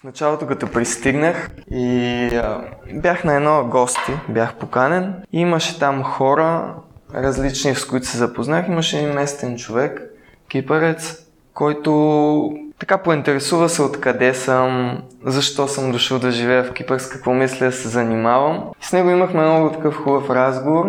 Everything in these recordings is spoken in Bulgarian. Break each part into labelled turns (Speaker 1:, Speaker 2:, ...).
Speaker 1: В началото, като пристигнах и а, бях на едно гости, бях поканен имаше там хора, различни, с които се запознах. Имаше един местен човек, кипарец, който така поинтересува се откъде съм, защо съм дошъл да живея в Кипър, с какво мисля да се занимавам. С него имахме много такъв хубав разговор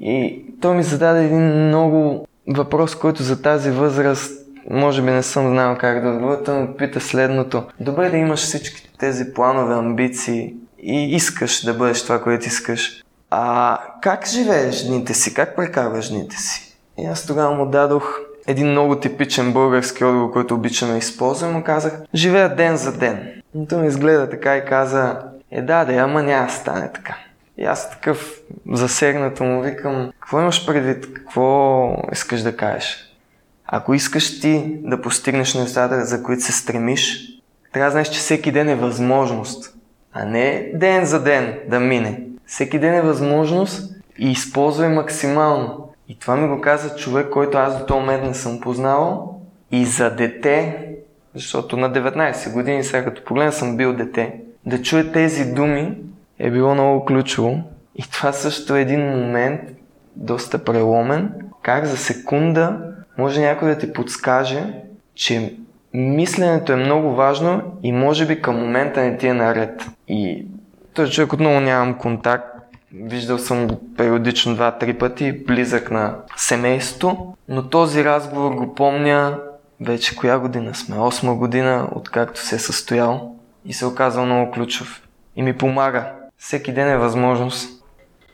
Speaker 1: и той ми зададе един много въпрос, който за тази възраст може би не съм знал как да отговоря. Ме пита следното. Добре да имаш всички тези планове, амбиции и искаш да бъдеш това, което искаш. А как живееш дните си? Как прекарваш дните си? И аз тогава му дадох един много типичен български отговор, който обичам да използвам, му казах, живея ден за ден. И той ми изгледа така и каза, е да, да, ама няма стане така. И аз такъв засегнато му викам, какво имаш предвид, какво искаш да кажеш? Ако искаш ти да постигнеш нещата, за които се стремиш, трябва да знаеш, че всеки ден е възможност, а не ден за ден да мине. Всеки ден е възможност и използвай максимално. И това ми го каза човек, който аз до този момент не съм познавал. И за дете, защото на 19 години, сега като погледна съм бил дете, да чуе тези думи е било много ключово. И това също е един момент, доста преломен, как за секунда може някой да ти подскаже, че мисленето е много важно и може би към момента не ти е наред. И този човек отново нямам контакт, Виждал съм го периодично два-три пъти, близък на семейство, но този разговор го помня вече коя година сме? Осма година, откакто се е състоял и се оказал много ключов. И ми помага. Всеки ден е възможност